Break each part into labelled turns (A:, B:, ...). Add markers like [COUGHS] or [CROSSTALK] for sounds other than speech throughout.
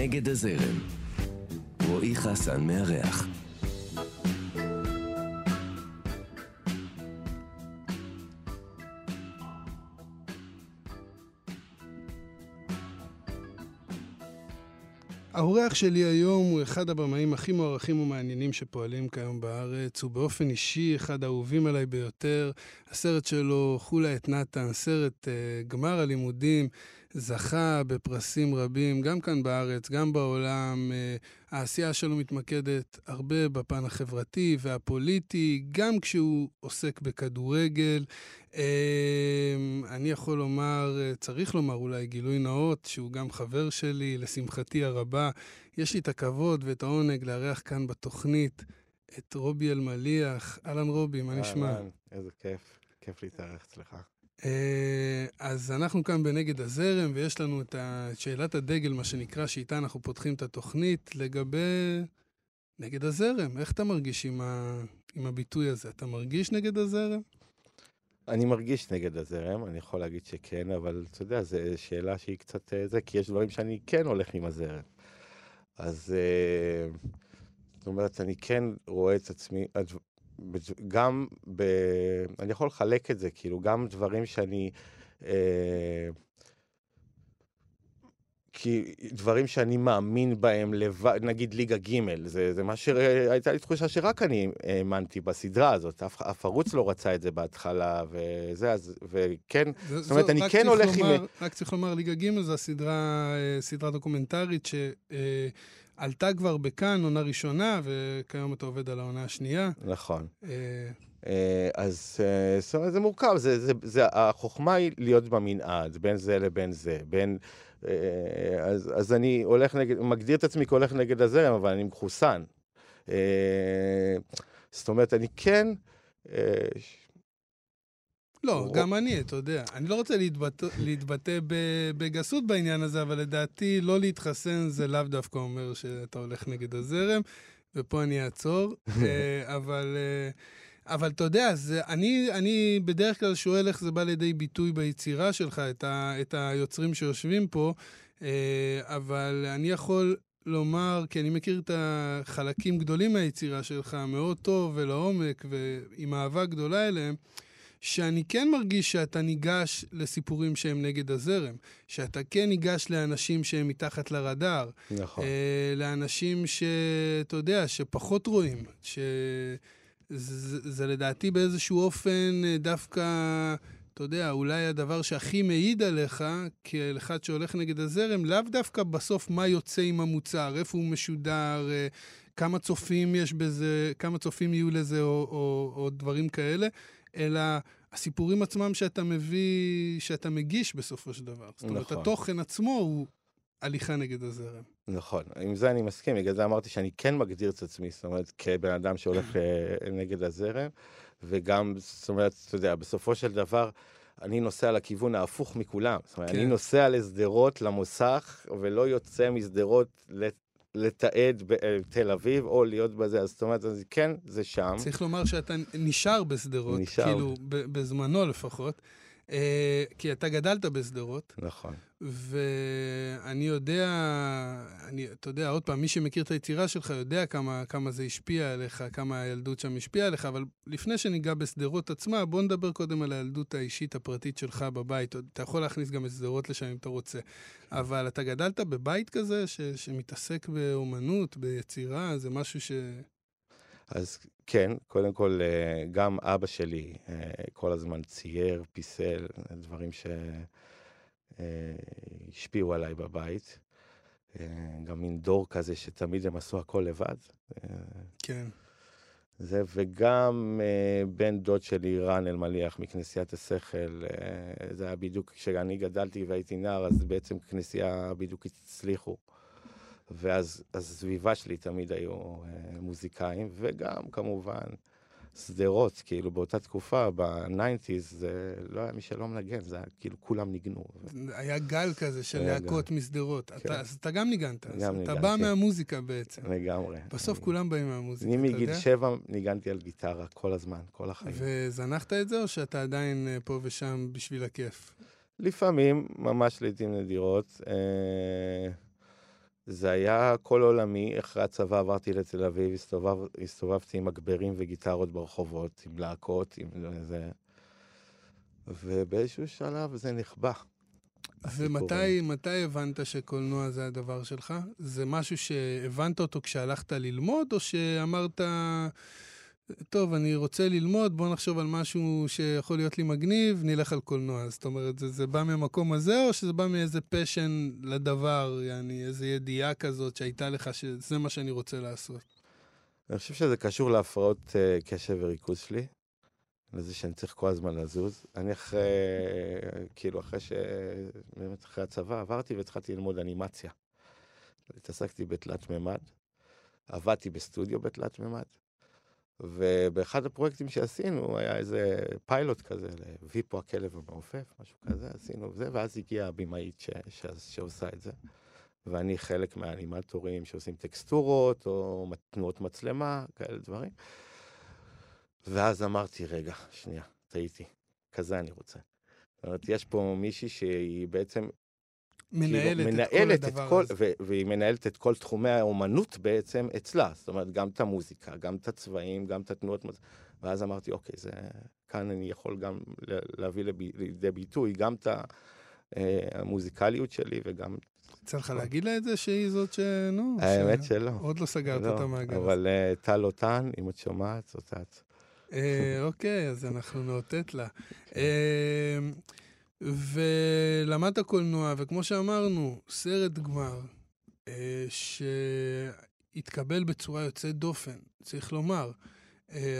A: נגד הזרם. רועי חסן מארח.
B: האורח שלי היום הוא אחד הבמאים הכי מוערכים ומעניינים שפועלים כיום בארץ. הוא באופן אישי אחד האהובים עליי ביותר. הסרט שלו, חולה את נתן, סרט uh, גמר הלימודים, זכה בפרסים רבים, גם כאן בארץ, גם בעולם. Uh, העשייה שלו מתמקדת הרבה בפן החברתי והפוליטי, גם כשהוא עוסק בכדורגל. Uh, אני יכול לומר, uh, צריך לומר אולי גילוי נאות, שהוא גם חבר שלי, לשמחתי הרבה. יש לי את הכבוד ואת העונג לארח כאן בתוכנית את רובי אלמליח. אהלן רובי, מה נשמע?
C: אהלן, איזה כיף, כיף להתארח אצלך.
B: אה, אז אנחנו כאן בנגד הזרם, ויש לנו את שאלת הדגל, מה שנקרא, שאיתה אנחנו פותחים את התוכנית, לגבי נגד הזרם. איך אתה מרגיש עם, ה... עם הביטוי הזה? אתה מרגיש נגד הזרם?
C: אני מרגיש נגד הזרם, אני יכול להגיד שכן, אבל אתה יודע, זו שאלה שהיא קצת אה, זה, כי יש דברים שאני כן הולך עם הזרם. אז אה, זאת אומרת, אני כן רואה את עצמי, גם ב... אני יכול לחלק את זה, כאילו, גם דברים שאני... אה, כי דברים שאני מאמין בהם לבד, נגיד ליגה ג', זה, זה מה שהייתה לי תחושה שרק אני האמנתי בסדרה הזאת, אף, אף ערוץ לא רצה את זה בהתחלה, וזה, אז, וכן, זה, זאת אומרת, אני כן הולך
B: לומר,
C: עם...
B: רק צריך לומר, ליגה ג' זו הסדרה, אה, סדרה דוקומנטרית ש... אה, עלתה כבר בכאן, עונה ראשונה, וכיום אתה עובד על העונה השנייה.
C: נכון. אז זאת אומרת, זה מורכב, זה, זה, זה, החוכמה היא להיות במנעד, בין זה לבין זה, בין... אז, אז אני הולך נגד, מגדיר את עצמי כהולך נגד הזרם, אבל אני מחוסן. זאת אומרת, אני כן...
B: לא, גם אני, אתה יודע. אני לא רוצה להתבטא, להתבטא בגסות בעניין הזה, אבל לדעתי לא להתחסן זה לאו דווקא אומר שאתה הולך נגד הזרם, ופה אני אעצור. [LAUGHS] אבל... אבל אתה יודע, זה, אני, אני בדרך כלל שואל איך זה בא לידי ביטוי ביצירה שלך, את, ה, את היוצרים שיושבים פה, אבל אני יכול לומר, כי אני מכיר את החלקים גדולים מהיצירה שלך מאוד טוב ולעומק, ועם אהבה גדולה אליהם, שאני כן מרגיש שאתה ניגש לסיפורים שהם נגד הזרם, שאתה כן ניגש לאנשים שהם מתחת לרדאר.
C: נכון.
B: אה, לאנשים שאתה יודע, שפחות רואים, שזה זה לדעתי באיזשהו אופן אה, דווקא, אתה יודע, אולי הדבר שהכי מעיד עליך, כאל אחד שהולך נגד הזרם, לאו דווקא בסוף מה יוצא עם המוצר, איפה הוא משודר, אה, כמה צופים יש בזה, כמה צופים יהיו לזה, או, או, או דברים כאלה. אלא הסיפורים עצמם שאתה מביא, שאתה מגיש בסופו של דבר. זאת אומרת, נכון. התוכן עצמו הוא הליכה נגד הזרם.
C: נכון, עם זה אני מסכים, בגלל זה אמרתי שאני כן מגדיר את עצמי, זאת אומרת, כבן אדם שהולך אה, נגד הזרם, וגם, זאת אומרת, אתה יודע, בסופו של דבר, אני נוסע לכיוון ההפוך מכולם. זאת אומרת, כן. אני נוסע לשדרות, למוסך, ולא יוצא משדרות לתעד בתל אביב, או להיות בזה, אז זאת אומרת, אז כן, זה שם.
B: צריך לומר שאתה נשאר בשדרות, נשאר. כאילו, בזמנו לפחות. אה, כי אתה גדלת בשדרות.
C: נכון.
B: ואני יודע, אני, אתה יודע, עוד פעם, מי שמכיר את היצירה שלך יודע כמה, כמה זה השפיע עליך, כמה הילדות שם השפיעה עליך, אבל לפני שניגע בשדרות עצמה, בוא נדבר קודם על הילדות האישית הפרטית שלך בבית. אתה יכול להכניס גם את שדרות לשם אם אתה רוצה. אבל אתה גדלת בבית כזה ש, שמתעסק באומנות, ביצירה, זה משהו ש...
C: אז כן, קודם כל, אה, גם אבא שלי אה, כל הזמן צייר, פיסל, דברים שהשפיעו אה, עליי בבית. גם מין דור כזה שתמיד הם עשו הכל לבד.
B: כן.
C: זה, וגם בן דוד שלי, רן אלמליח, מכנסיית השכל, זה היה בדיוק כשאני גדלתי והייתי נער, אז בעצם כנסייה בדיוק הצליחו. ואז הסביבה שלי תמיד היו אה, מוזיקאים, וגם כמובן שדרות, כאילו באותה תקופה, ב nineties, זה לא היה מי שלא מנגן, זה היה כאילו כולם ניגנו.
B: היה גל כזה של להקות משדרות. כן. אז אתה גם ניגנת, אז גם אתה ניגן, בא כן. מהמוזיקה בעצם.
C: לגמרי.
B: בסוף אני... כולם באים מהמוזיקה,
C: אני מגיל שבע ניגנתי על גיטרה כל הזמן, כל החיים.
B: וזנחת את זה, או שאתה עדיין אה, פה ושם בשביל הכיף?
C: לפעמים, ממש לעיתים נדירות. אה... זה היה כל עולמי, אחרי הצבא עברתי לתל אביב, הסתובב, הסתובבתי עם מגברים וגיטרות ברחובות, עם להקות, עם זה, ובאיזשהו שלב זה נכבה.
B: ומתי מתי הבנת שקולנוע זה הדבר שלך? זה משהו שהבנת אותו כשהלכת ללמוד, או שאמרת, טוב, אני רוצה ללמוד, בוא נחשוב על משהו שיכול להיות לי מגניב, נלך על קולנוע. זאת אומרת, זה, זה בא מהמקום הזה, או שזה בא מאיזה פשן לדבר, יעני, איזו ידיעה כזאת שהייתה לך, שזה מה שאני רוצה לעשות?
C: אני חושב שזה קשור להפרעות uh, קשב וריכוז שלי. לזה שאני צריך כל הזמן לזוז. אני אחרי, כאילו, אחרי ש... באמת אחרי הצבא עברתי והתחלתי ללמוד אנימציה. התעסקתי בתלת מימד, עבדתי בסטודיו בתלת מימד, ובאחד הפרויקטים שעשינו היה איזה פיילוט כזה, לויפו הכלב המעופף, משהו כזה, עשינו זה, ואז הגיעה הבמאית ש... ש... שעושה את זה. ואני חלק מהאנימטורים שעושים טקסטורות, או תנועות מצלמה, כאלה דברים. ואז אמרתי, רגע, שנייה, טעיתי. כזה אני רוצה. זאת אומרת, יש פה מישהי שהיא בעצם...
B: מנהלת, כאילו, מנהלת את כל הדבר
C: את כל, הזה. ו- והיא מנהלת את כל תחומי האומנות בעצם אצלה. זאת אומרת, גם את המוזיקה, גם את הצבעים, גם את התנועות. ואז אמרתי, אוקיי, זה... כאן אני יכול גם להביא לידי ביטוי גם את אה, המוזיקליות שלי וגם...
B: יצא לך להגיד לה את זה שהיא זאת ש... נו,
C: האמת שלא.
B: עוד לא סגרת לא, את המעגל.
C: אבל אה, טל אותן, אם את שומעת, זאת את.
B: אה, אוקיי, אז אנחנו נאותת לה. [LAUGHS] אה, ולמדת קולנוע, וכמו שאמרנו, סרט גמר, אה, שהתקבל בצורה יוצאת דופן, צריך לומר.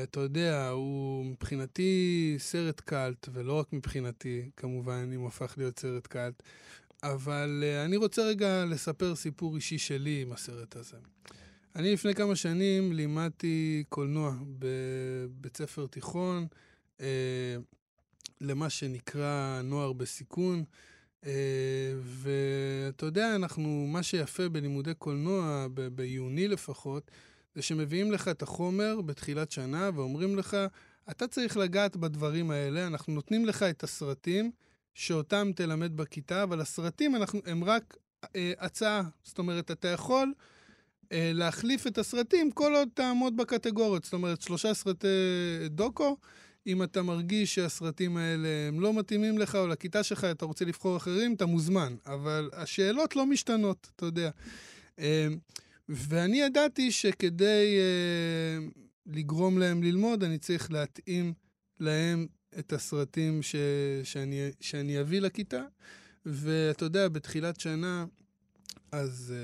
B: אתה יודע, הוא מבחינתי סרט קאלט, ולא רק מבחינתי, כמובן, אם הוא הפך להיות סרט קאלט, אבל אני רוצה רגע לספר סיפור אישי שלי עם הסרט הזה. אני לפני כמה שנים לימדתי קולנוע בבית ספר תיכון, אה, למה שנקרא נוער בסיכון. אה, ואתה יודע, אנחנו, מה שיפה בלימודי קולנוע, בעיוני לפחות, זה שמביאים לך את החומר בתחילת שנה ואומרים לך, אתה צריך לגעת בדברים האלה, אנחנו נותנים לך את הסרטים שאותם תלמד בכיתה, אבל הסרטים אנחנו, הם רק אה, הצעה. זאת אומרת, אתה יכול אה, להחליף את הסרטים כל עוד תעמוד בקטגוריות. זאת אומרת, שלושה סרטי דוקו, אם אתה מרגיש שהסרטים האלה הם לא מתאימים לך או לכיתה שלך, אתה רוצה לבחור אחרים, אתה מוזמן. אבל השאלות לא משתנות, אתה יודע. אה, ואני ידעתי שכדי אה, לגרום להם ללמוד, אני צריך להתאים להם את הסרטים ש, שאני, שאני אביא לכיתה. ואתה יודע, בתחילת שנה, אז...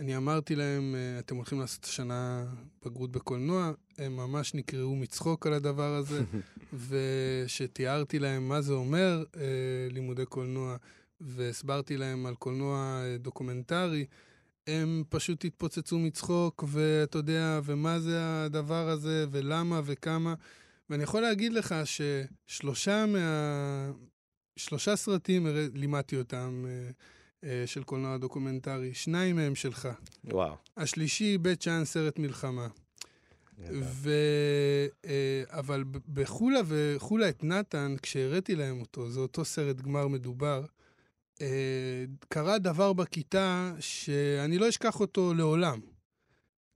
B: אני אמרתי להם, אה, אתם הולכים לעשות השנה בגרות בקולנוע, הם ממש נקרעו מצחוק על הדבר הזה, [LAUGHS] ושתיארתי להם מה זה אומר אה, לימודי קולנוע, והסברתי להם על קולנוע אה, דוקומנטרי, הם פשוט התפוצצו מצחוק, ואתה יודע, ומה זה הדבר הזה, ולמה וכמה. ואני יכול להגיד לך ששלושה מה... שלושה סרטים לימדתי אותם. אה, של קולנוע דוקומנטרי, שניים מהם שלך.
C: וואו.
B: השלישי, בית שאן, סרט מלחמה. ו... אה, אבל בחולה וחולה את נתן, כשהראיתי להם אותו, זה אותו סרט גמר מדובר, אה, קרה דבר בכיתה שאני לא אשכח אותו לעולם.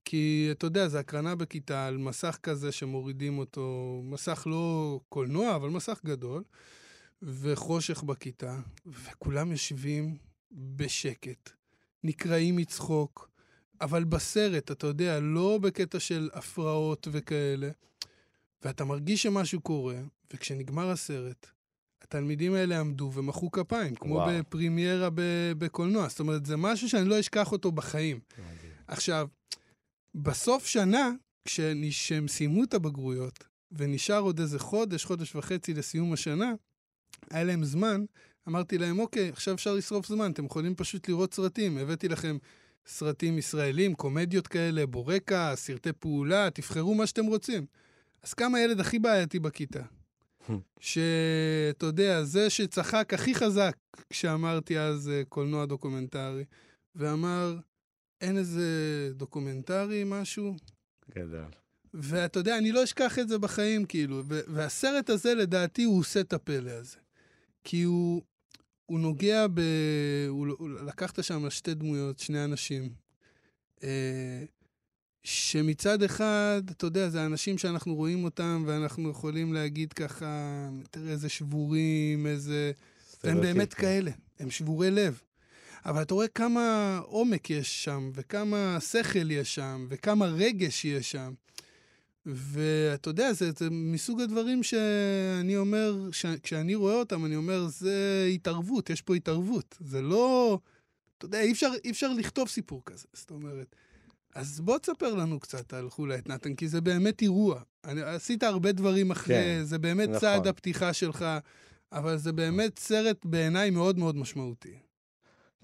B: כי אתה יודע, זה הקרנה בכיתה על מסך כזה שמורידים אותו, מסך לא קולנוע, אבל מסך גדול, וחושך בכיתה, וכולם יושבים בשקט, נקרעים מצחוק, אבל בסרט, אתה יודע, לא בקטע של הפרעות וכאלה, ואתה מרגיש שמשהו קורה, וכשנגמר הסרט, התלמידים האלה עמדו ומחאו כפיים, כמו וואו. בפרימיירה בקולנוע. זאת אומרת, זה משהו שאני לא אשכח אותו בחיים. עכשיו, בסוף שנה, כשהם סיימו את הבגרויות, ונשאר עוד איזה חודש, חודש וחצי לסיום השנה, היה להם זמן אמרתי להם, אוקיי, עכשיו אפשר לשרוף זמן, אתם יכולים פשוט לראות סרטים. הבאתי לכם סרטים ישראלים, קומדיות כאלה, בורקה, סרטי פעולה, תבחרו מה שאתם רוצים. אז קם הילד הכי בעייתי בכיתה. שאתה יודע, זה שצחק הכי חזק כשאמרתי אז אה, קולנוע דוקומנטרי, ואמר, אין איזה דוקומנטרי, משהו?
C: גדול.
B: ואתה יודע, אני לא אשכח את זה בחיים, כאילו. והסרט הזה, לדעתי, הוא עושה את הפלא הזה. כי הוא, הוא נוגע ב... הוא, הוא לקחת שם שתי דמויות, שני אנשים, אה, שמצד אחד, אתה יודע, זה אנשים שאנחנו רואים אותם ואנחנו יכולים להגיד ככה, תראה איזה שבורים, איזה... והם באמת כאלה, הם שבורי לב. אבל אתה רואה כמה עומק יש שם, וכמה שכל יש שם, וכמה רגש יש שם. ואתה יודע, זה, זה מסוג הדברים שאני אומר, ש, כשאני רואה אותם, אני אומר, זה התערבות, יש פה התערבות. זה לא... אתה יודע, אי אפשר, אי אפשר לכתוב סיפור כזה, זאת אומרת. אז בוא תספר לנו קצת על חולה את נתן, כי זה באמת אירוע. אני, עשית הרבה דברים אחרי, כן, זה באמת נכון. צעד הפתיחה שלך, אבל זה באמת סרט בעיניי מאוד מאוד משמעותי.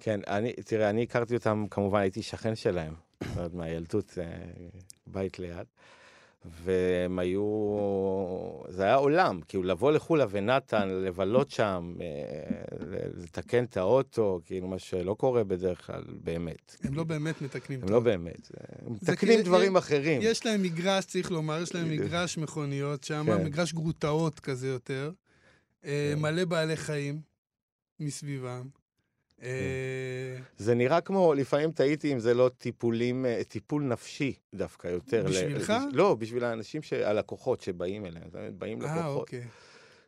C: כן, אני, תראה, אני הכרתי אותם, כמובן הייתי שכן שלהם, עוד מהילדות, אה, בית ליד. והם היו, זה היה עולם, כאילו לבוא לחולה ונתן, לבלות שם, אה, לתקן את האוטו, כאילו מה שלא קורה בדרך כלל, באמת.
B: הם לא באמת מתקנים.
C: הם לא באמת, הם מתקנים דברים אחרים.
B: יש להם מגרש, צריך לומר, יש להם מגרש מכוניות שם, כן. מגרש גרוטאות כזה יותר, אה, כן. מלא בעלי חיים מסביבם.
C: אה, זה נראה כמו, לפעמים טעיתי אם זה לא טיפולים, אה, טיפול נפשי דווקא יותר.
B: בשבילך?
C: לא, בשביל האנשים, הלקוחות שבאים אליהם, באים לקוחות. אה, אוקיי.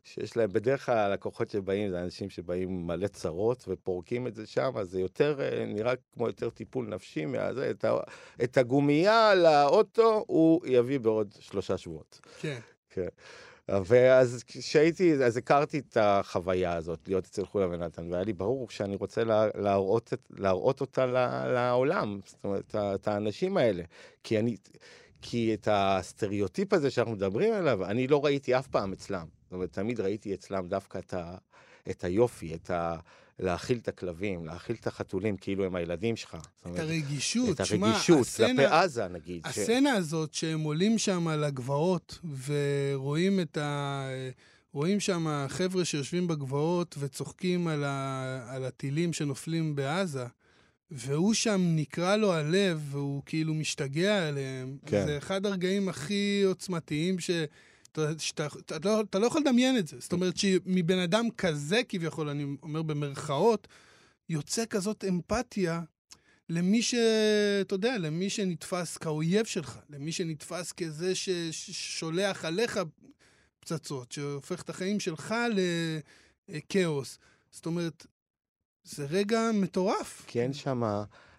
C: שיש להם, בדרך כלל הלקוחות שבאים זה אנשים שבאים מלא צרות ופורקים את זה שם, אז זה יותר, אה, נראה כמו יותר טיפול נפשי מהזה. את, את הגומייה לאוטו הוא יביא בעוד שלושה שבועות.
B: כן.
C: כן. ואז כשהייתי, אז הכרתי את החוויה הזאת, להיות אצל חולה ונתן, והיה לי ברור שאני רוצה להראות, להראות אותה לעולם, זאת אומרת, את האנשים האלה. כי אני, כי את הסטריאוטיפ הזה שאנחנו מדברים עליו, אני לא ראיתי אף פעם אצלם. זאת אומרת, תמיד ראיתי אצלם דווקא את, ה, את היופי, את ה... להאכיל את הכלבים, להאכיל את החתולים כאילו הם הילדים שלך.
B: את אומרת, הרגישות,
C: את הרגישות, כלפי עזה נגיד.
B: הסצנה ש... הזאת שהם עולים שם על הגבעות ורואים את ה... רואים שם חבר'ה שיושבים בגבעות וצוחקים על, ה... על הטילים שנופלים בעזה, והוא שם נקרע לו הלב והוא כאילו משתגע עליהם. כן. זה אחד הרגעים הכי עוצמתיים ש... שאתה, אתה, לא, אתה לא יכול לדמיין את זה. זאת אומרת שמבן אדם כזה, כביכול, אני אומר במרכאות, יוצא כזאת אמפתיה למי ש... אתה יודע, למי שנתפס כאויב שלך, למי שנתפס כזה ששולח עליך פצצות, שהופך את החיים שלך לכאוס. זאת אומרת, זה רגע מטורף.
C: כי אין שם...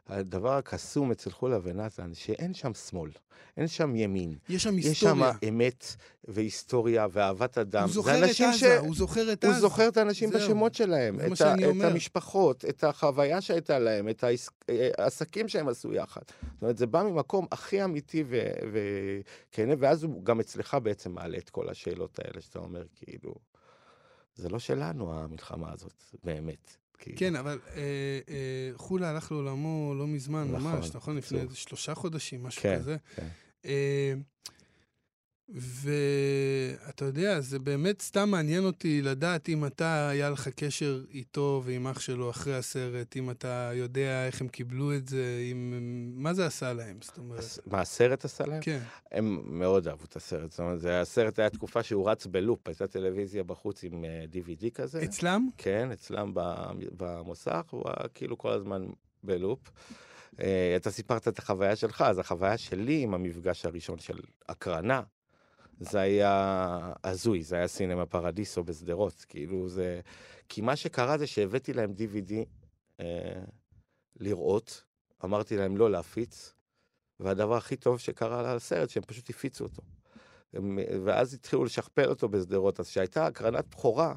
C: הדבר הקסום אצל חולה ונתן, שאין שם שמאל, אין שם ימין.
B: יש שם היסטוריה.
C: יש שם אמת והיסטוריה ואהבת אדם.
B: הוא זוכר את עזה, ש... הוא זוכר את עזה.
C: הוא זוכר את האנשים זהו. בשמות שלהם, את, ה... את המשפחות, את החוויה שהייתה להם, את העסקים שהם עשו יחד. זאת אומרת, זה בא ממקום הכי אמיתי וכן, ו... ואז הוא גם אצלך בעצם מעלה את כל השאלות האלה שאתה אומר, כאילו, זה לא שלנו המלחמה הזאת, באמת.
B: כאילו. כן, אבל אה, אה, חולה הלך לעולמו לא מזמן, נכון, ממש, נכון? לפני שלושה חודשים, משהו כן, כזה. כן. אה, ואתה יודע, זה באמת סתם מעניין אותי לדעת אם אתה, היה לך קשר איתו ועם אח שלו אחרי הסרט, אם אתה יודע איך הם קיבלו את זה, אם... מה זה עשה להם, זאת אומרת...
C: מה, הסרט עשה להם?
B: כן.
C: הם מאוד אהבו את הסרט, זאת אומרת, הסרט היה תקופה שהוא רץ בלופ, הייתה טלוויזיה בחוץ עם DVD אה, כזה.
B: אצלם?
C: כן, אצלם במוסך, הוא היה כאילו כל הזמן בלופ. Uh, אתה סיפרת את החוויה שלך, אז החוויה שלי עם המפגש הראשון של הקרנה, זה היה הזוי, זה היה סינמה פרדיסו בשדרות, כאילו זה... כי מה שקרה זה שהבאתי להם DVD אה, לראות, אמרתי להם לא להפיץ, והדבר הכי טוב שקרה לסרט, שהם פשוט הפיצו אותו. הם, ואז התחילו לשכפל אותו בשדרות, אז כשהייתה הקרנת בכורה,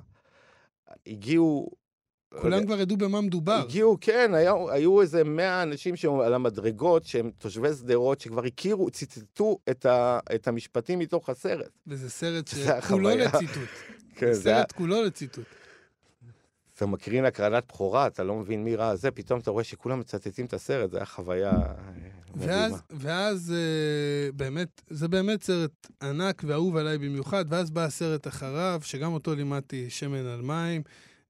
C: הגיעו
B: כולם כבר ידעו במה מדובר.
C: הגיעו, כן, היו, היו איזה מאה אנשים על המדרגות, שהם תושבי שדרות, שכבר הכירו, ציטטו את, ה, את המשפטים מתוך הסרט.
B: וזה סרט שכולו לציטוט. [LAUGHS] כן, זה סרט כולו לציטוט.
C: אתה מקרין הקרנת בכורה, אתה לא מבין מי ראה זה, פתאום אתה רואה שכולם מצטטים את הסרט, זו הייתה חוויה אה, מדהימה.
B: ואז, ואז אה, באמת, זה באמת סרט ענק ואהוב עליי במיוחד, ואז בא הסרט אחריו, שגם אותו לימדתי שמן על מים.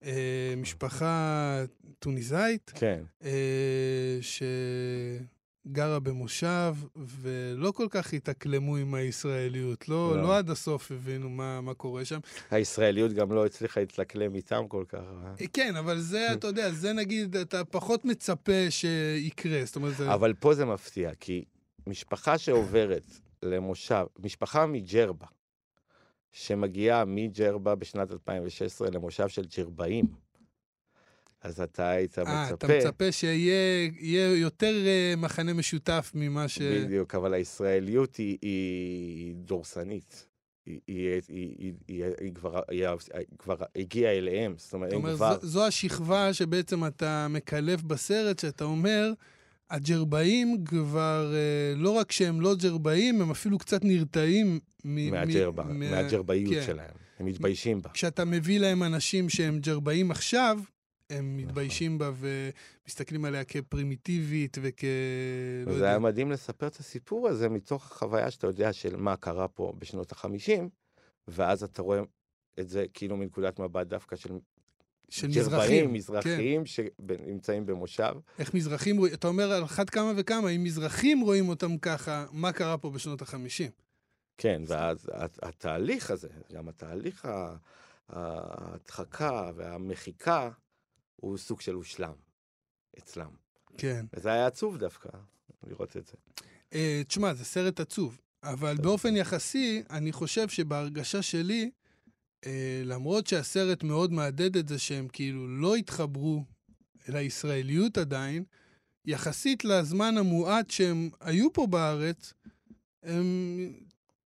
B: אה, משפחה טוניסאית.
C: כן.
B: אה, ש... גרה במושב, ולא כל כך התאקלמו עם הישראליות. לא,
C: לא.
B: לא עד הסוף הבינו מה, מה קורה שם.
C: הישראליות גם לא הצליחה להתלקלם איתם כל כך. אה,
B: כן, אבל זה, [LAUGHS] אתה יודע, זה נגיד, אתה פחות מצפה שיקרה. זאת אומרת, זה...
C: אבל פה זה מפתיע, כי משפחה שעוברת למושב, משפחה מג'רבה, שמגיעה מג'רבה בשנת 2016 למושב של ג'רבאים, אז אתה היית
B: אה, אתה
C: מצפה...
B: מצפה שיהיה יהיה יותר אה, מחנה משותף ממה ש...
C: בדיוק, אבל הישראליות היא, היא דורסנית. היא, היא, היא, היא, היא, היא, כבר, היא כבר הגיעה אליהם, זאת אומרת,
B: זאת אומרת,
C: כבר...
B: זו, זו השכבה שבעצם אתה מקלף בסרט, שאתה אומר, הג'רבאים כבר, אה, לא רק שהם לא ג'רבאים, הם אפילו קצת נרתעים מ-
C: מהג'רבה,
B: מ- מה-
C: מהג'רבאיות
B: כן.
C: שלהם. הם מתביישים בה.
B: כשאתה מביא להם אנשים שהם ג'רבאים עכשיו, הם מתביישים בה ומסתכלים עליה כפרימיטיבית וכ... לא
C: וזה
B: יודע.
C: היה מדהים לספר את הסיפור הזה מתוך החוויה שאתה יודע של מה קרה פה בשנות החמישים, ואז אתה רואה את זה כאילו מנקודת מבט דווקא של
B: של
C: ג'רבאים,
B: מזרחים. כן.
C: שנמצאים במושב.
B: איך מזרחים אתה אומר על אחת כמה וכמה, אם מזרחים רואים אותם ככה, מה קרה פה בשנות החמישים?
C: כן, ואז הת- התהליך הזה, גם התהליך ההדחקה והמחיקה, הוא סוג של הושלם אצלם.
B: כן.
C: וזה היה עצוב דווקא, לראות את זה.
B: אה, תשמע, זה סרט עצוב, אבל באופן יחסי, אני חושב שבהרגשה שלי, למרות שהסרט מאוד מהדהד את זה שהם כאילו לא התחברו אל הישראליות עדיין, יחסית לזמן המועט שהם היו פה בארץ, הם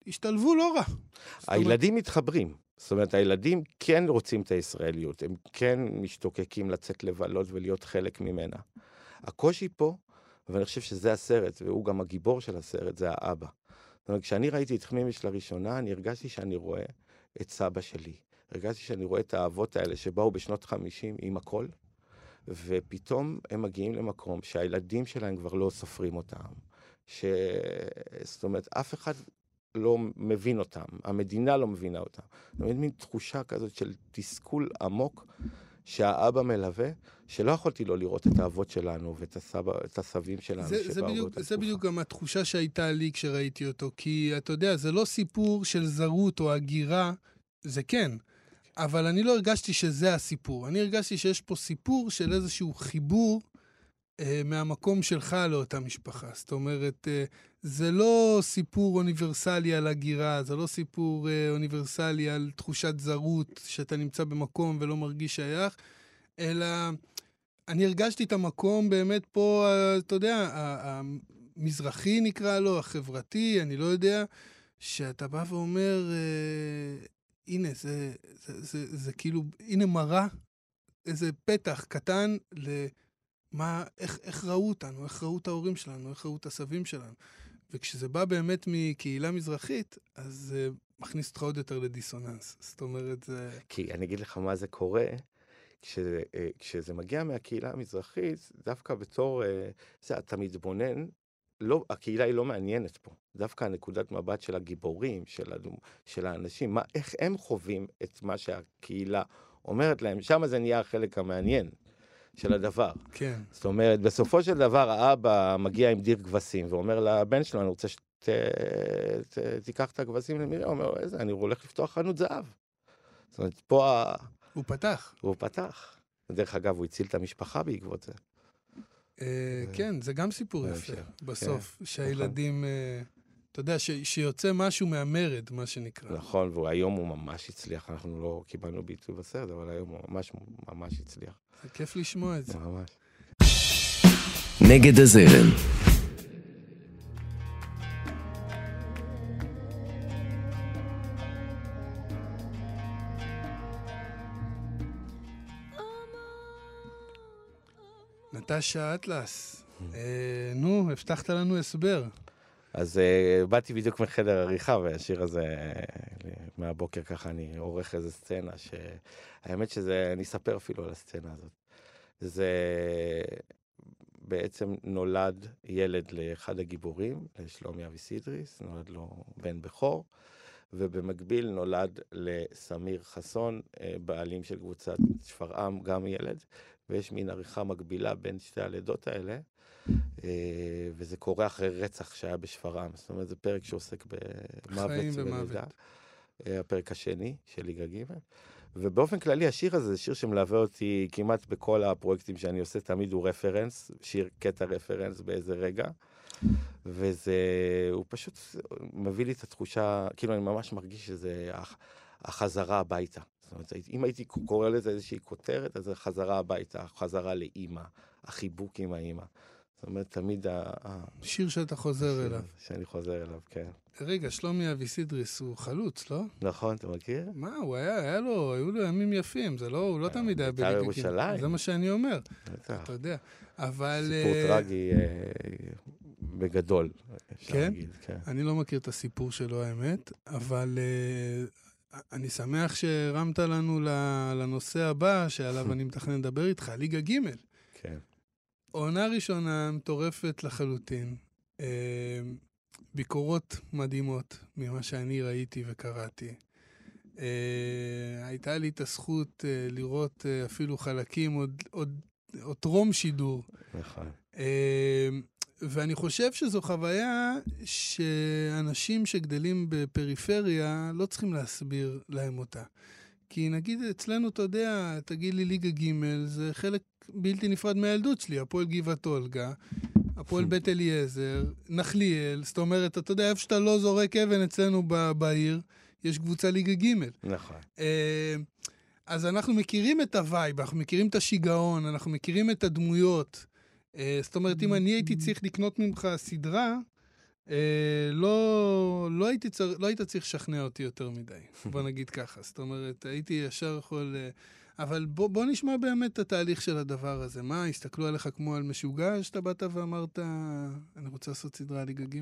B: השתלבו לא רע. זאת אומרת,
C: הילדים מתחברים. זאת אומרת, הילדים כן רוצים את הישראליות, הם כן משתוקקים לצאת לבלות ולהיות חלק ממנה. הקושי פה, ואני חושב שזה הסרט, והוא גם הגיבור של הסרט, זה האבא. זאת אומרת, כשאני ראיתי את חמימיש לראשונה, אני הרגשתי שאני רואה את סבא שלי. הרגשתי שאני רואה את האבות האלה שבאו בשנות 50 עם הכל, ופתאום הם מגיעים למקום שהילדים שלהם כבר לא סופרים אותם. ש... זאת אומרת, אף אחד לא מבין אותם, המדינה לא מבינה אותם. זאת אומרת, מין תחושה כזאת של תסכול עמוק שהאבא מלווה, שלא יכולתי לא לראות את האבות שלנו ואת הסבא, את הסבים שלנו
B: זה, זה,
C: שבאו באותה
B: זה
C: תקופה.
B: בדיוק גם התחושה שהייתה לי כשראיתי אותו, כי אתה יודע, זה לא סיפור של זרות או הגירה, זה כן, אבל אני לא הרגשתי שזה הסיפור. אני הרגשתי שיש פה סיפור של איזשהו חיבור מהמקום שלך לאותה משפחה. זאת אומרת, אה, זה לא סיפור אוניברסלי על הגירה, זה לא סיפור אה, אוניברסלי על תחושת זרות, שאתה נמצא במקום ולא מרגיש שייך, אלא אני הרגשתי את המקום באמת פה, אה, אתה יודע, המזרחי נקרא לו, החברתי, אני לא יודע, שאתה בא ואומר, אה, הנה, זה, זה, זה, זה כאילו, הנה מראה, איזה פתח קטן למה, איך, איך ראו אותנו, איך ראו את ההורים שלנו, איך ראו את הסבים שלנו. וכשזה בא באמת מקהילה מזרחית, אז זה מכניס אותך עוד יותר לדיסוננס. זאת אומרת, זה...
C: כי אני אגיד לך מה זה קורה, כשזה, אה, כשזה מגיע מהקהילה המזרחית, דווקא בתור, אה, זה, אתה מתבונן, לא, הקהילה היא לא מעניינת פה. דווקא הנקודת מבט של הגיבורים, של, של האנשים, מה, איך הם חווים את מה שהקהילה אומרת להם, שם זה נהיה החלק המעניין של הדבר.
B: כן.
C: זאת אומרת, בסופו של דבר האבא מגיע עם דיר כבשים ואומר לבן שלו, אני רוצה שתיקח את הכבשים למרעה, הוא אומר, איזה, אני הולך לפתוח חנות זהב. זאת אומרת, פה ה...
B: הוא פתח.
C: הוא פתח. דרך אגב, הוא הציל את המשפחה בעקבות זה.
B: אה, כן, זה גם סיפור יפה,
C: בהמשך.
B: בסוף,
C: כן,
B: שהילדים, אה, אתה יודע, ש- שיוצא משהו מהמרד, מה שנקרא.
C: נכון, והיום הוא ממש הצליח, אנחנו לא קיבלנו ביטוי בסרט, אבל היום הוא ממש ממש הצליח.
B: זה כיף לשמוע את זה.
C: ממש.
A: נגד הזרם,
B: נטשה אטלס, אה, נו, הבטחת לנו הסבר.
C: אז uh, באתי בדיוק מחדר עריכה, והשיר הזה, uh, מהבוקר ככה אני עורך איזה סצנה, שהאמת שזה, אני אספר אפילו על הסצנה הזאת. זה בעצם נולד ילד לאחד הגיבורים, לשלומי אביסידריס, נולד לו בן בכור, ובמקביל נולד לסמיר חסון, uh, בעלים של קבוצת שפרעם, גם ילד, ויש מין עריכה מקבילה בין שתי הלידות האלה, אה, וזה קורה אחרי רצח שהיה בשפרעם. זאת אומרת, זה פרק שעוסק במוות ולידה. אה, הפרק השני של ליגה ג'. ובאופן כללי, השיר הזה זה שיר שמלווה אותי כמעט בכל הפרויקטים שאני עושה, תמיד הוא רפרנס, שיר קטע רפרנס באיזה רגע. וזה, הוא פשוט מביא לי את התחושה, כאילו אני ממש מרגיש שזה הח- החזרה הביתה. זאת אומרת, אם הייתי קורא לזה איזושהי כותרת, אז זה חזרה הביתה, חזרה לאימא, החיבוק עם האימא. זאת אומרת, תמיד ה...
B: שיר שאתה חוזר אליו.
C: שאני חוזר אליו, כן.
B: רגע, שלומי אביסידריס הוא חלוץ, לא?
C: נכון, אתה מכיר?
B: מה, הוא היה, היה לו, היו לו ימים יפים, זה לא, הוא לא תמיד היה
C: בית"ר
B: בליגה.
C: ירושלים.
B: זה מה שאני אומר,
C: בטח.
B: אתה יודע. אבל...
C: סיפור
B: אה,
C: טרגי אה, בגדול, אפשר
B: כן?
C: להגיד, כן.
B: אני לא מכיר את הסיפור שלו, האמת, אבל אני שמח שהרמת לנו לנושא הבא, שעליו [LAUGHS] אני מתכנן לדבר איתך, ליגה ג'.
C: כן.
B: עונה ראשונה מטורפת לחלוטין. Uh, ביקורות מדהימות ממה שאני ראיתי וקראתי. Uh, הייתה לי את הזכות uh, לראות uh, אפילו חלקים עוד, עוד, עוד טרום שידור.
C: נכון.
B: אה, ואני חושב שזו חוויה שאנשים שגדלים בפריפריה לא צריכים להסביר להם אותה. כי נגיד אצלנו, אתה יודע, תגיד לי ליגה ג' זה חלק בלתי נפרד מהילדות שלי, הפועל גבעת אולגה, הפועל בית אליעזר, נחליאל, זאת אומרת, אתה יודע, איפה שאתה לא זורק אבן אצלנו ב- בעיר, יש קבוצה ליגה ג'.
C: נכון.
B: אה, אז אנחנו מכירים את ה vibe, אנחנו מכירים את השיגעון, אנחנו מכירים את הדמויות. אה, זאת אומרת, אם אני הייתי צריך לקנות ממך סדרה, לא, לא, הייתי צר, לא היית צריך לשכנע אותי יותר מדי, [LAUGHS] בוא נגיד ככה. זאת אומרת, הייתי ישר יכול... אה, אבל בוא, בוא נשמע באמת את התהליך של הדבר הזה. מה, הסתכלו עליך כמו על משוגע, שאתה באת ואמרת, אני רוצה לעשות סדרה ליגה ג'?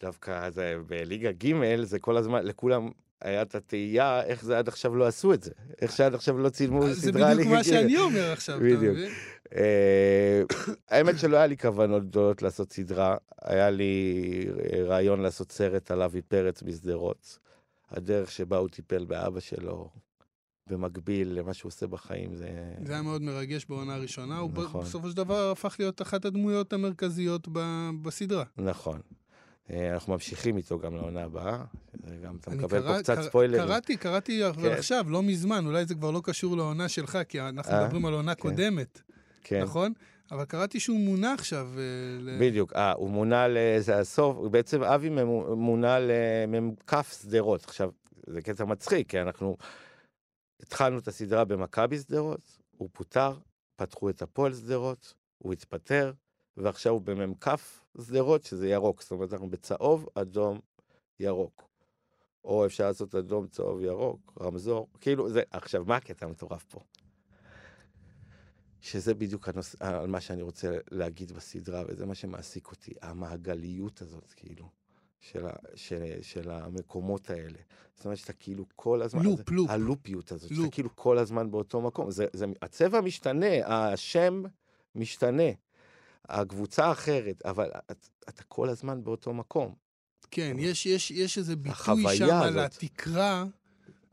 C: דווקא זה, בליגה ג' זה כל הזמן, לכולם היה את התהייה איך זה עד עכשיו לא עשו את זה. איך שעד עכשיו לא צילמו
B: זה
C: סדרה
B: בדיוק
C: ליגה
B: מה
C: ג'.
B: שאני אומר עכשיו, אתה
C: בדיוק.
B: מבין?
C: אה, [COUGHS] האמת שלא היה לי כוונות גדולות לעשות סדרה, היה לי אה, רעיון לעשות סרט על אבי פרץ משדרות. הדרך שבה הוא טיפל באבא שלו, במקביל למה שהוא עושה בחיים, זה...
B: זה היה מאוד מרגש בעונה הראשונה, הוא
C: נכון.
B: בסופו של דבר הפך להיות אחת הדמויות המרכזיות ב- בסדרה.
C: נכון. אה, אנחנו ממשיכים איתו גם לעונה הבאה, זה גם אתה מקבל
B: קרא-
C: פה קצת
B: קרא-
C: ספוילרים.
B: קראתי, קראתי
C: כן.
B: עכשיו, לא מזמן, אולי זה כבר לא קשור לעונה שלך, כי אנחנו
C: אה,
B: מדברים על עונה
C: כן.
B: קודמת,
C: כן.
B: נכון? אבל קראתי שהוא מונה עכשיו. אה, ל-
C: בדיוק, אה, הוא מונה לזה הסוף, בעצם אבי מונה למ"כ שדרות. עכשיו, זה קטע מצחיק, כי אנחנו התחלנו את הסדרה במכבי שדרות, הוא פוטר, פתחו את הפועל שדרות, הוא התפטר, ועכשיו הוא במ"כ שדרות, שזה ירוק. זאת אומרת, אנחנו בצהוב, אדום, ירוק. או אפשר לעשות אדום, צהוב, ירוק, רמזור, כאילו זה, עכשיו, מה הקטע המטורף פה? שזה בדיוק הנוס... על מה שאני רוצה להגיד בסדרה, וזה מה שמעסיק אותי, המעגליות הזאת, כאילו, של, ה... של... של המקומות האלה. זאת אומרת שאתה כאילו כל הזמן...
B: לופ. לופ.
C: הלופיות הזאת,
B: לופ.
C: שאתה כאילו כל הזמן באותו מקום. זה, זה... הצבע משתנה, השם משתנה, הקבוצה אחרת, אבל את, אתה כל הזמן באותו מקום.
B: כן, יש, יש, יש איזה ביטוי שם
C: הזאת.
B: לתקרה,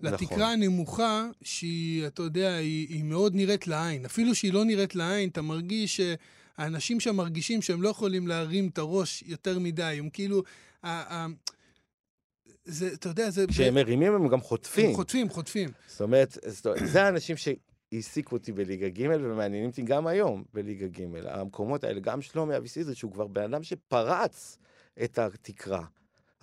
B: לתקרה
C: נכון.
B: הנמוכה, שהיא, אתה יודע, היא, היא מאוד נראית לעין. אפילו שהיא לא נראית לעין, אתה מרגיש שהאנשים שם מרגישים שהם לא יכולים להרים את הראש יותר מדי. הם כאילו... זה, אתה יודע, זה...
C: כשהם מרימים הם גם חוטפים.
B: הם חוטפים, חוטפים.
C: זאת אומרת, זאת אומרת, זה האנשים שהעסיקו אותי בליגה ג' ומעניינים אותי גם היום בליגה ג'. המקומות האלה, גם שלומי אביסידרי, שהוא כבר בן אדם שפרץ את התקרה,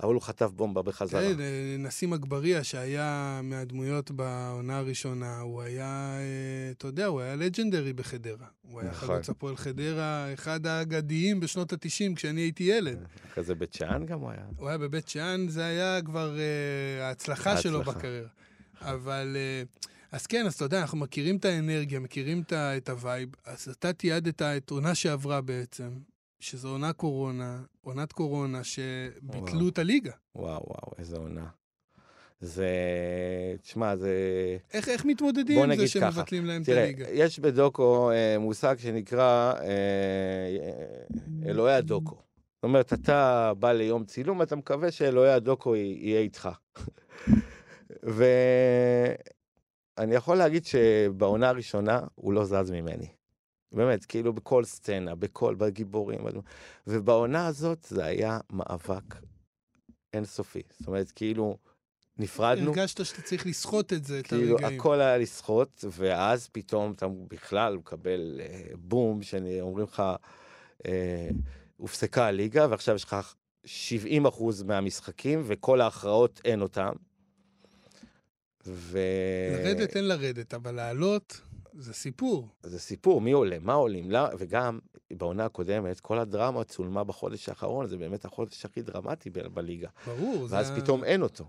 C: אבל הוא חטף בומבה בחזרה.
B: כן, אה, נסים אגבריה, שהיה מהדמויות בעונה הראשונה, הוא היה, אה, אתה יודע, הוא היה legendary בחדרה. הוא היה
C: נכון.
B: חלוץ הפועל חדרה, אחד האגדיים בשנות ה-90, כשאני הייתי ילד.
C: כזה בית שאן גם הוא היה.
B: הוא היה בבית שאן, זה היה כבר אה, ההצלחה שלו. בקריירה. אבל, אז כן, אז אתה יודע, אנחנו מכירים את האנרגיה, מכירים את ה vibe, אז אתה תיעדת את עונה שעברה בעצם, שזו עונה קורונה, עונת קורונה, שביטלו
C: וואו.
B: את הליגה.
C: וואו, וואו, איזה עונה. זה... תשמע, זה...
B: איך, איך מתמודדים עם זה
C: ככה,
B: שמבטלים להם את
C: תראה,
B: הליגה?
C: יש בדוקו אה, מושג שנקרא אה, אה, אלוהי הדוקו. זאת אומרת, אתה בא ליום צילום, אתה מקווה שאלוהי הדוקו יהיה איתך. ואני יכול להגיד שבעונה הראשונה הוא לא זז ממני. באמת, כאילו בכל סצנה, בכל, בגיבורים. ובעונה הזאת זה היה מאבק אינסופי. זאת אומרת, כאילו, נפרדנו.
B: הרגשת שאתה צריך לסחוט את זה, את
C: כאילו,
B: הרגעים.
C: הכל היה לסחוט, ואז פתאום אתה בכלל מקבל אה, בום, שאומרים לך, אה, הופסקה הליגה, ועכשיו יש לך 70 אחוז מהמשחקים, וכל ההכרעות אין אותם. ו...
B: לרדת אין לרדת, אבל לעלות זה סיפור.
C: זה סיפור, מי עולה, מה עולים, למה, וגם בעונה הקודמת, כל הדרמה צולמה בחודש האחרון, זה באמת החודש הכי דרמטי ב- בליגה.
B: ברור.
C: ואז
B: זה...
C: פתאום אין אותו.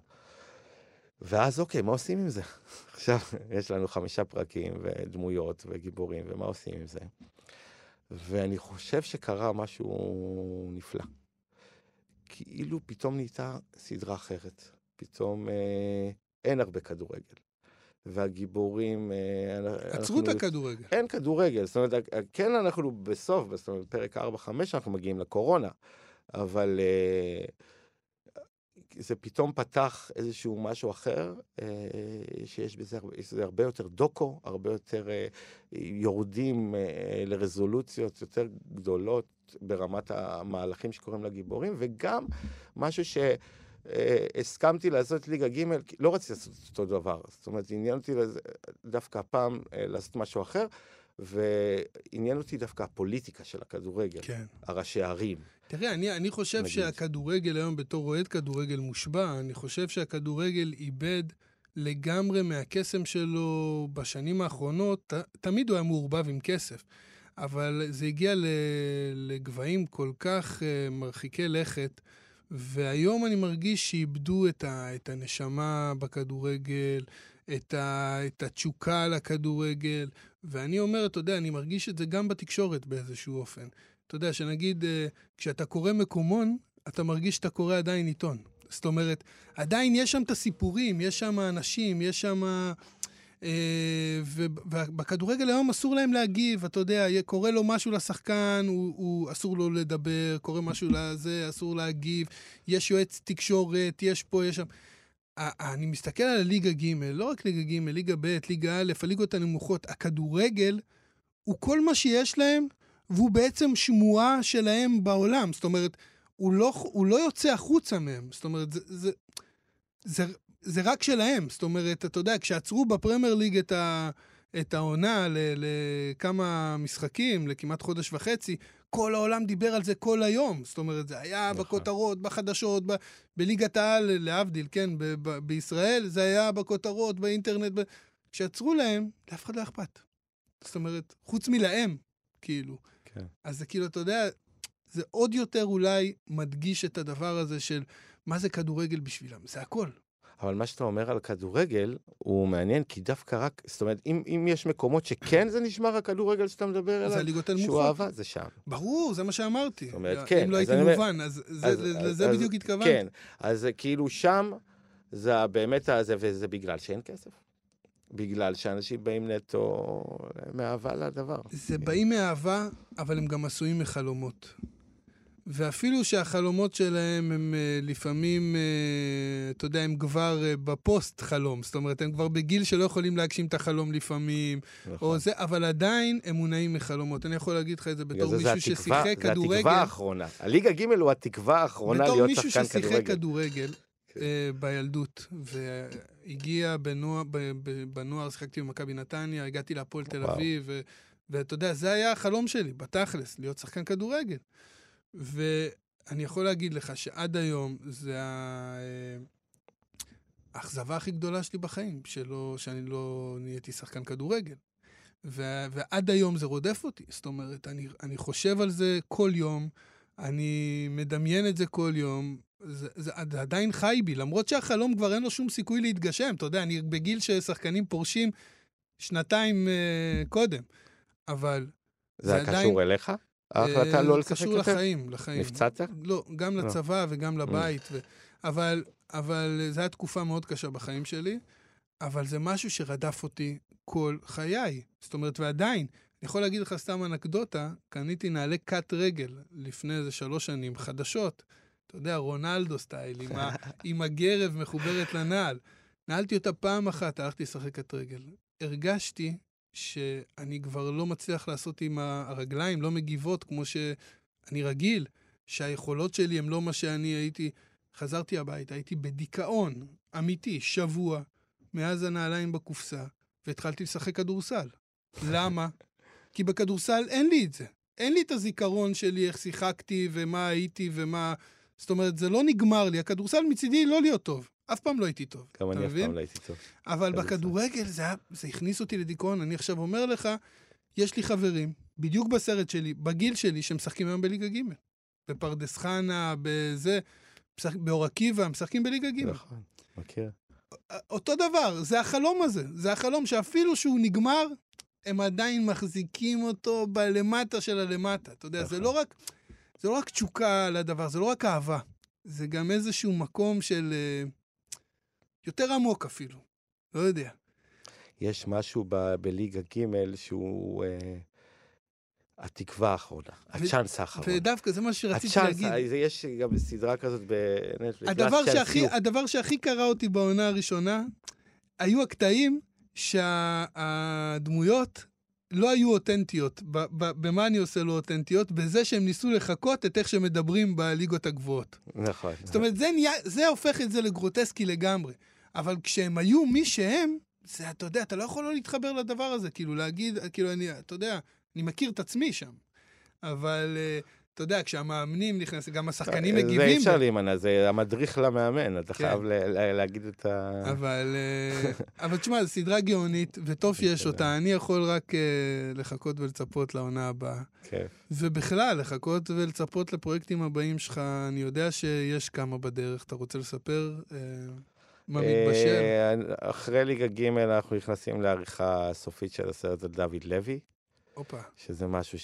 C: ואז אוקיי, מה עושים עם זה? [LAUGHS] עכשיו, יש לנו חמישה פרקים ודמויות וגיבורים, ומה עושים עם זה? ואני חושב שקרה משהו נפלא. כאילו פתאום נהייתה סדרה אחרת. פתאום אה, אין הרבה כדורגל. והגיבורים... אה,
B: עצרו את
C: אנחנו-
B: הכדורגל.
C: אין כדורגל, זאת אומרת, כן אנחנו בסוף, זאת אומרת, בפרק 4-5 אנחנו מגיעים לקורונה, אבל אה, זה פתאום פתח איזשהו משהו אחר, אה, שיש בזה, הרבה- בזה הרבה יותר דוקו, הרבה יותר אה, יורדים אה, לרזולוציות יותר גדולות ברמת המהלכים שקורים לגיבורים, וגם משהו ש... אה, הסכמתי לעשות ליגה ג', לא רציתי לעשות אותו דבר. זאת אומרת, עניין אותי דווקא הפעם אה, לעשות משהו אחר, ועניין אותי דווקא הפוליטיקה של הכדורגל,
B: כן.
C: הראשי הערים.
B: תראה, אני, אני חושב
C: נגיד.
B: שהכדורגל היום, בתור אוהד כדורגל מושבע, אני חושב שהכדורגל איבד לגמרי מהקסם שלו בשנים האחרונות. ת, תמיד הוא היה מעורבב עם כסף, אבל זה הגיע לגבהים כל כך uh, מרחיקי לכת, והיום אני מרגיש שאיבדו את, ה, את הנשמה בכדורגל, את, ה, את התשוקה לכדורגל, ואני אומר, אתה יודע, אני מרגיש את זה גם בתקשורת באיזשהו אופן. אתה יודע, שנגיד, אה, כשאתה קורא מקומון, אתה מרגיש שאתה קורא עדיין עיתון. זאת אומרת, עדיין יש שם את הסיפורים, יש שם אנשים, יש שם... אה, ובכדורגל היום אסור להם להגיב, אתה יודע, קורה לו משהו לשחקן, הוא, הוא אסור לו לדבר, קורה משהו לזה, אסור להגיב, יש יועץ תקשורת, יש פה, יש שם. אני מסתכל על הליגה ג', לא רק ליגה ג', ליגה ב', ליגה א', הליגות הנמוכות, הכדורגל הוא כל מה שיש להם, והוא בעצם שמועה שלהם בעולם. זאת אומרת, הוא לא, הוא לא יוצא החוצה מהם. זאת אומרת, זה, זה, זה, זה רק שלהם. זאת אומרת, אתה יודע, כשעצרו בפרמייר ליג את, ה, את העונה לכמה משחקים, לכמעט חודש וחצי, כל העולם דיבר על זה כל היום. זאת אומרת, זה היה
C: נכון.
B: בכותרות, בחדשות, ב, בליגת העל, להבדיל, כן, ב, ב, בישראל, זה היה בכותרות, באינטרנט. ב... כשעצרו להם, לאף אחד לא אכפת. זאת אומרת, חוץ מלהם, כאילו.
C: כן.
B: אז זה כאילו, אתה יודע, זה עוד יותר אולי מדגיש את הדבר הזה של מה זה כדורגל בשבילם. זה הכל.
C: אבל מה שאתה אומר על כדורגל הוא מעניין, כי דווקא רק, זאת אומרת, אם, אם יש מקומות שכן זה נשמר הכדורגל שאתה מדבר
B: זה
C: עליו,
B: הליגות
C: שהוא
B: הנמוכות.
C: אהבה, זה שם.
B: ברור, זה מה שאמרתי.
C: זאת אומרת, כן,
B: אם לא
C: אז
B: הייתי מובן, אז זה-
C: אז-
B: לזה
C: אז-
B: בדיוק התכוונתי.
C: כן, אז זה כאילו שם, זה באמת, הזה, וזה בגלל שאין כסף. בגלל שאנשים באים נטו מאהבה לדבר.
B: זה באים מאהבה, אבל הם גם עשויים מחלומות. ואפילו שהחלומות שלהם הם אה, לפעמים, אה, אתה יודע, הם כבר אה, בפוסט חלום. זאת אומרת, הם כבר בגיל שלא יכולים להגשים את החלום לפעמים,
C: נכון.
B: או זה, אבל עדיין הם מונעים מחלומות. אני יכול להגיד לך את זה בתור
C: זה זה
B: מישהו
C: התקווה-
B: ששיחק
C: זה
B: כדורגל.
C: התקווה האחרונה. הליגה ג' הוא התקווה האחרונה
B: בתור
C: להיות
B: מישהו
C: שחקן
B: ששיחק
C: כדורגל.
B: כדורגל
C: כן.
B: בילדות, והגיע בנוער, בנוער, שיחקתי במכבי נתניה, הגעתי להפועל תל. אביב, ואתה יודע, זה היה החלום שלי, בתכלס, להיות שחקן כדורגל. ואני יכול להגיד לך שעד היום זה אה, האכזבה הכי גדולה שלי בחיים, שלא, שאני לא נהייתי שחקן כדורגל. ו- ועד היום זה רודף אותי. זאת אומרת, אני, אני חושב על זה כל יום, אני מדמיין את זה כל יום, זה, זה עד- עדיין חי בי, למרות שהחלום כבר אין לו שום סיכוי להתגשם. אתה יודע, אני בגיל ששחקנים פורשים שנתיים uh, קודם, אבל...
C: זה היה
B: עדיין-
C: קשור אליך? ההחלטה
B: אה,
C: לא לשחק
B: קשור
C: יותר?
B: לחיים, לחיים.
C: נפצעת?
B: לא, גם
C: לא.
B: לצבא וגם לבית. ו... אבל, אבל זו הייתה תקופה מאוד קשה בחיים שלי, אבל זה משהו שרדף אותי כל חיי. זאת אומרת, ועדיין, אני יכול להגיד לך סתם אנקדוטה, קניתי נעלי קאט רגל לפני איזה שלוש שנים, חדשות. אתה יודע, רונלדו סטייל, עם, ה... [LAUGHS] עם הגרב מחוברת לנעל. נעלתי אותה פעם אחת, הלכתי לשחק קאט רגל. הרגשתי שאני כבר לא מצליח לעשות עם הרגליים, לא מגיבות כמו שאני רגיל, שהיכולות שלי הן לא מה שאני הייתי. חזרתי הביתה, הייתי בדיכאון אמיתי, שבוע, מאז הנעליים בקופסה, והתחלתי לשחק כדורסל. [LAUGHS] למה? כי בכדורסל אין לי את זה. אין לי את הזיכרון שלי, איך שיחקתי ומה הייתי ומה... זאת אומרת, זה לא נגמר לי. הכדורסל מצידי לא להיות טוב. אף פעם לא הייתי טוב.
C: גם אני אף פעם לא הייתי טוב.
B: אבל בכדורגל זה, זה הכניס אותי לדיכאון. אני עכשיו אומר לך, יש לי חברים, בדיוק בסרט שלי, בגיל שלי, שמשחקים היום בליגה ג'. בפרדס חנה, בזה, משחק, באור עקיבא, משחקים בליגה ג'.
C: נכון, מכיר.
B: אותו דבר, זה החלום הזה. זה החלום שאפילו שהוא נגמר, הם עדיין מחזיקים אותו בלמטה של הלמטה. אתה יודע, זה
C: נכון.
B: לא רק, זה לא רק תשוקה לדבר, זה לא רק אהבה. זה גם איזשהו מקום של... אה, יותר עמוק אפילו. לא יודע.
C: יש משהו ב- בליגה ג' שהוא אה, התקווה האחרונה, הצ'אנס האחרון.
B: ודווקא זה מה שרציתי
C: הצ'אנס,
B: להגיד.
C: אה, יש גם סדרה כזאת בנטפליקס.
B: הדבר שהכי. הדבר שהכי קרה אותי בעונה הראשונה, היו הקטעים שהדמויות לא היו אותנטיות. ב- ב- במה אני עושה לא אותנטיות? בזה שהם ניסו לחקות את איך שמדברים בליגות הגבוהות.
C: נכון.
B: זאת אומרת, זה, נהיה, זה הופך את זה לגרוטסקי לגמרי. אבל כשהם היו מי שהם, זה, אתה יודע, אתה לא יכול לא להתחבר לדבר הזה. כאילו, להגיד, כאילו, אני, אתה יודע, אני מכיר את עצמי שם. אבל, אה, אתה יודע, כשהמאמנים נכנסים, גם השחקנים
C: זה
B: מגיבים.
C: אי אפשר להימנע, זה המדריך למאמן, אתה
B: כן.
C: חייב להגיד את ה...
B: אבל, אה, [LAUGHS] אבל תשמע, זו סדרה גאונית, וטוב שיש אותה. אני יכול רק אה, לחכות ולצפות לעונה הבאה.
C: כן.
B: ובכלל, לחכות ולצפות לפרויקטים הבאים שלך. אני יודע שיש כמה בדרך. אתה רוצה לספר אה, מה מתבשל?
C: אה, אחרי ליגה ג' אנחנו נכנסים לעריכה הסופית של הסרט על דוד לוי,
B: הופה.
C: שזה משהו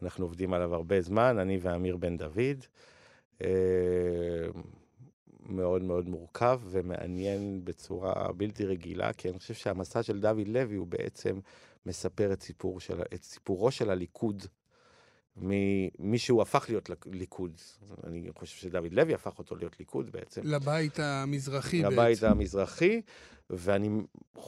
C: שאנחנו עובדים עליו הרבה זמן, אני ואמיר בן דוד. אה, מאוד מאוד מורכב ומעניין בצורה בלתי רגילה, כי אני חושב שהמסע של דוד לוי הוא בעצם מספר את, סיפור של, את סיפורו של הליכוד, ממי שהוא הפך להיות ליכוד. אני חושב שדוד לוי הפך אותו להיות ליכוד בעצם.
B: לבית המזרחי
C: הבית
B: בעצם.
C: המזרחי, ואני,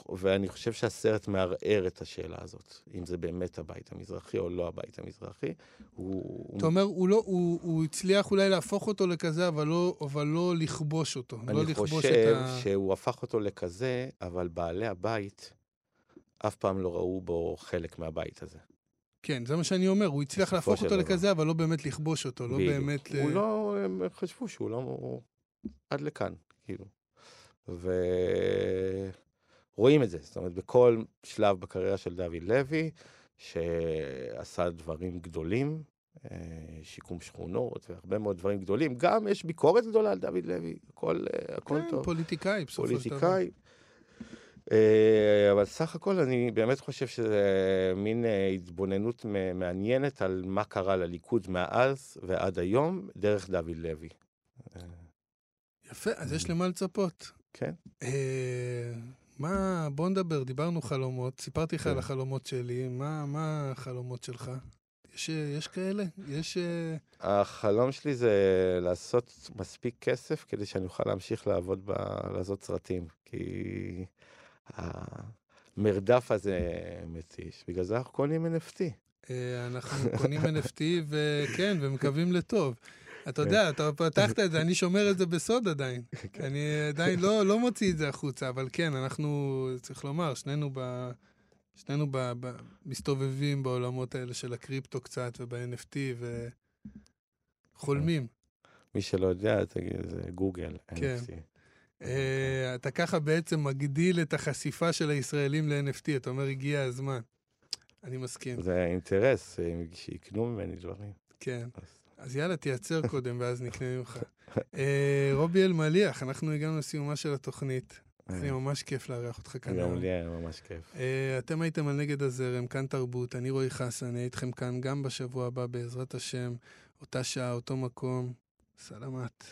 C: ואני חושב שהסרט מערער את השאלה הזאת, אם זה באמת הבית המזרחי או לא הבית המזרחי. הוא...
B: אתה אומר, הוא, לא, הוא, הוא הצליח אולי להפוך אותו לכזה, אבל לא, אבל לא לכבוש אותו. לא
C: אני
B: לכבוש
C: חושב
B: ה...
C: שהוא הפך אותו לכזה, אבל בעלי הבית אף פעם לא ראו בו חלק מהבית הזה.
B: כן, זה מה שאני אומר, הוא הצליח להפוך אותו
C: דבר.
B: לכזה, אבל לא באמת לכבוש אותו, לא
C: בדיוק.
B: באמת...
C: הוא
B: ל-
C: לא, הם חשבו שהוא לא... עד לכאן, כאילו. ורואים את זה, זאת אומרת, בכל שלב בקריירה של דוד לוי, שעשה דברים גדולים, אה, שיקום שכונות והרבה מאוד דברים גדולים. גם יש ביקורת גדולה על דוד לוי, הכל, אה, הכל
B: כן,
C: טוב.
B: פוליטיקאי, בסופו של דבר.
C: פוליטיקאי. אה, אבל סך הכל אני באמת חושב שזה מין אה, התבוננות מעניינת על מה קרה לליכוד מאז ועד היום דרך דוד לוי.
B: יפה, אז יש למה לצפות.
C: כן.
B: אה, מה, בוא נדבר, דיברנו חלומות, סיפרתי לך
C: כן.
B: על החלומות שלי, מה מה החלומות שלך? יש, אה, יש כאלה? יש... אה,
C: החלום שלי זה לעשות מספיק כסף כדי שאני אוכל להמשיך לעבוד, ב... לעשות סרטים, כי המרדף הזה מתיש, בגלל זה אנחנו קונים NFT.
B: אה, אנחנו קונים NFT, וכן, ומקווים לטוב. אתה
C: כן.
B: יודע, אתה פתחת את זה, אני שומר את זה בסוד עדיין.
C: כן.
B: אני עדיין לא, לא מוציא את זה החוצה, אבל כן, אנחנו, צריך לומר, שנינו ב... שנינו ב, ב, מסתובבים בעולמות האלה של הקריפטו קצת, וב-NFT, וחולמים.
C: מי שלא יודע, תגיד, זה גוגל,
B: כן.
C: NFT.
B: אה, אתה ככה בעצם מגדיל את החשיפה של הישראלים ל-NFT, אתה אומר, הגיע הזמן. אני מסכים,
C: זה אינטרס, אה, שיקנו ממני דברים.
B: כן.
C: אז-
B: יאללה, תייצר [LAUGHS] קודם, ואז נקנה ממך. אה, רובי אלמליח, אנחנו הגענו לסיומה של התוכנית. היה לי ממש כיף לארח אותך כאן.
C: גם. לי היה ממש כיף.
B: אה, אתם הייתם על נגד הזרם, כאן תרבות, אני רועי חסן, אני איתכם כאן גם בשבוע הבא, בעזרת השם, אותה שעה, אותו מקום. סלמת.